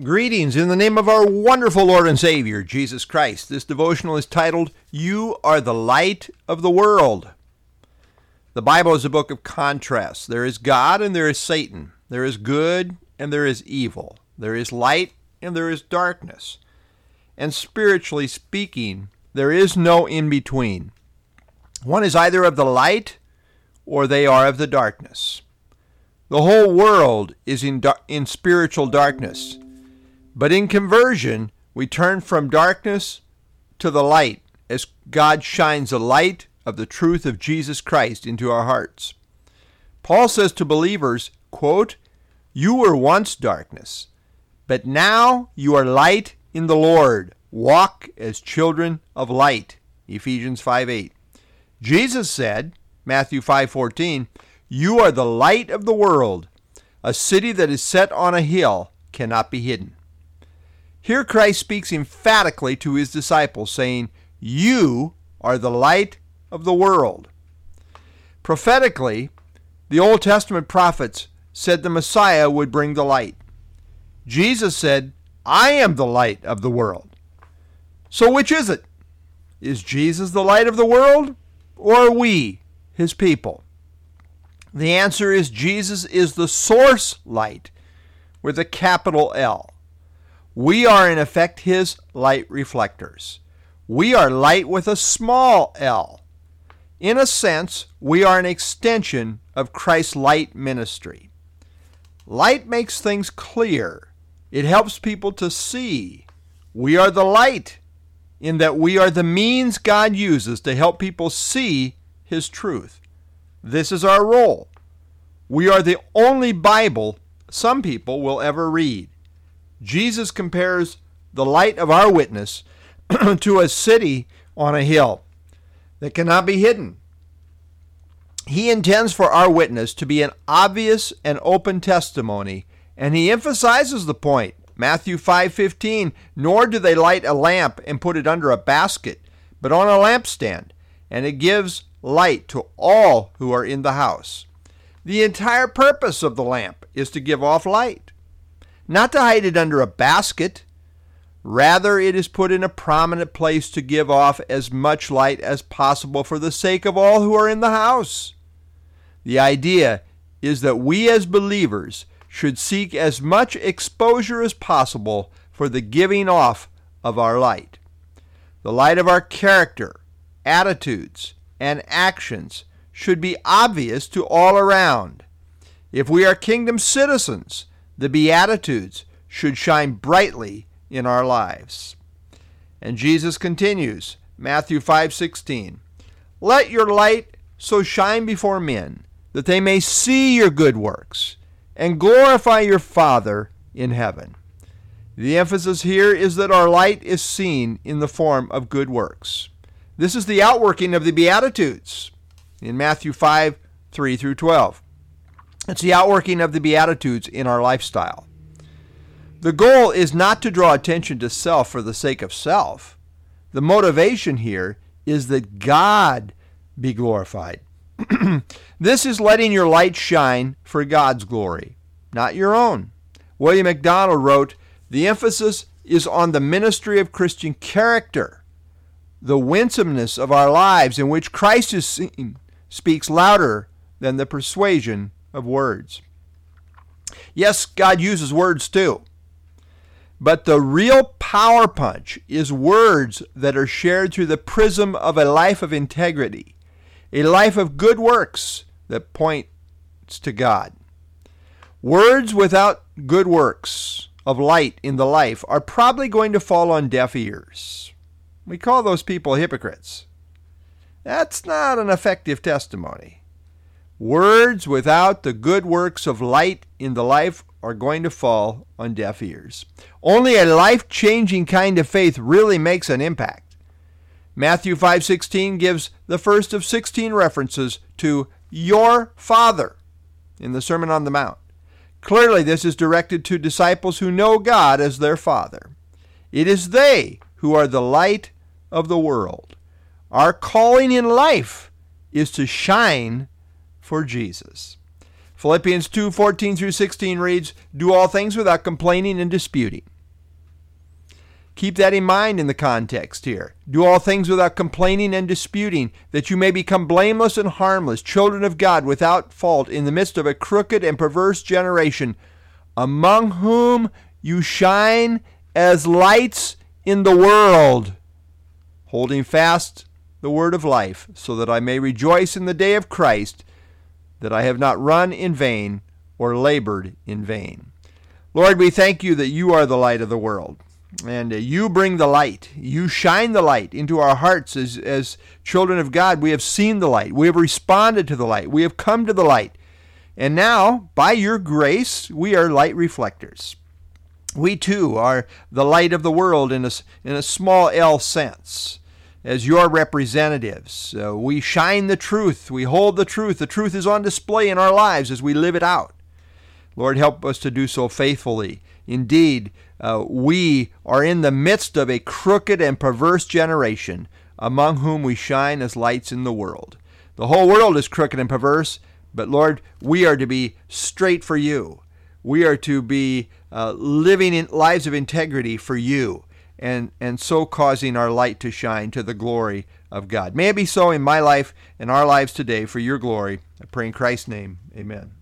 Greetings in the name of our wonderful Lord and Savior, Jesus Christ. This devotional is titled, You Are the Light of the World. The Bible is a book of contrasts. There is God and there is Satan. There is good and there is evil. There is light and there is darkness. And spiritually speaking, there is no in between. One is either of the light or they are of the darkness. The whole world is in, in spiritual darkness. But in conversion, we turn from darkness to the light as God shines the light of the truth of Jesus Christ into our hearts. Paul says to believers, quote, You were once darkness, but now you are light in the Lord. Walk as children of light. Ephesians 5 8. Jesus said, Matthew 5:14, "You are the light of the world. A city that is set on a hill cannot be hidden." Here Christ speaks emphatically to his disciples, saying, You are the light of the world. Prophetically, the Old Testament prophets said the Messiah would bring the light. Jesus said, I am the light of the world. So which is it? Is Jesus the light of the world, or are we, his people? The answer is Jesus is the source light with a capital L. We are, in effect, his light reflectors. We are light with a small l. In a sense, we are an extension of Christ's light ministry. Light makes things clear. It helps people to see. We are the light in that we are the means God uses to help people see His truth. This is our role. We are the only Bible some people will ever read. Jesus compares the light of our witness to a city on a hill that cannot be hidden. He intends for our witness to be an obvious and open testimony, and he emphasizes the point. Matthew 5:15, nor do they light a lamp and put it under a basket, but on a lampstand, and it gives light to all who are in the house. The entire purpose of the lamp is to give off light not to hide it under a basket. Rather, it is put in a prominent place to give off as much light as possible for the sake of all who are in the house. The idea is that we as believers should seek as much exposure as possible for the giving off of our light. The light of our character, attitudes, and actions should be obvious to all around. If we are kingdom citizens, the Beatitudes should shine brightly in our lives. And Jesus continues, Matthew 5:16, "Let your light so shine before men that they may see your good works and glorify your Father in heaven." The emphasis here is that our light is seen in the form of good works. This is the outworking of the Beatitudes in Matthew 5 3 through 12. It's the outworking of the Beatitudes in our lifestyle. The goal is not to draw attention to self for the sake of self. The motivation here is that God be glorified. this is letting your light shine for God's glory, not your own. William MacDonald wrote, The emphasis is on the ministry of Christian character. The winsomeness of our lives in which Christ is seen speaks louder than the persuasion of words. Yes, God uses words too. But the real power punch is words that are shared through the prism of a life of integrity, a life of good works that points to God. Words without good works of light in the life are probably going to fall on deaf ears. We call those people hypocrites. That's not an effective testimony. Words without the good works of light in the life are going to fall on deaf ears. Only a life-changing kind of faith really makes an impact. Matthew 5:16 gives the first of 16 references to your Father in the Sermon on the Mount. Clearly this is directed to disciples who know God as their Father. It is they who are the light of the world. Our calling in life is to shine for Jesus. Philippians 2 14 through 16 reads, Do all things without complaining and disputing. Keep that in mind in the context here. Do all things without complaining and disputing, that you may become blameless and harmless, children of God without fault in the midst of a crooked and perverse generation, among whom you shine as lights in the world, holding fast the word of life, so that I may rejoice in the day of Christ, that I have not run in vain or labored in vain. Lord, we thank you that you are the light of the world. And you bring the light. You shine the light into our hearts as, as children of God. We have seen the light. We have responded to the light. We have come to the light. And now, by your grace, we are light reflectors. We too are the light of the world in a, in a small L sense. As your representatives, we shine the truth. We hold the truth. The truth is on display in our lives as we live it out. Lord, help us to do so faithfully. Indeed, uh, we are in the midst of a crooked and perverse generation, among whom we shine as lights in the world. The whole world is crooked and perverse, but Lord, we are to be straight for you. We are to be uh, living in lives of integrity for you, and, and so causing our light to shine to the glory of God. May it be so in my life and our lives today for your glory. I pray in Christ's name. Amen.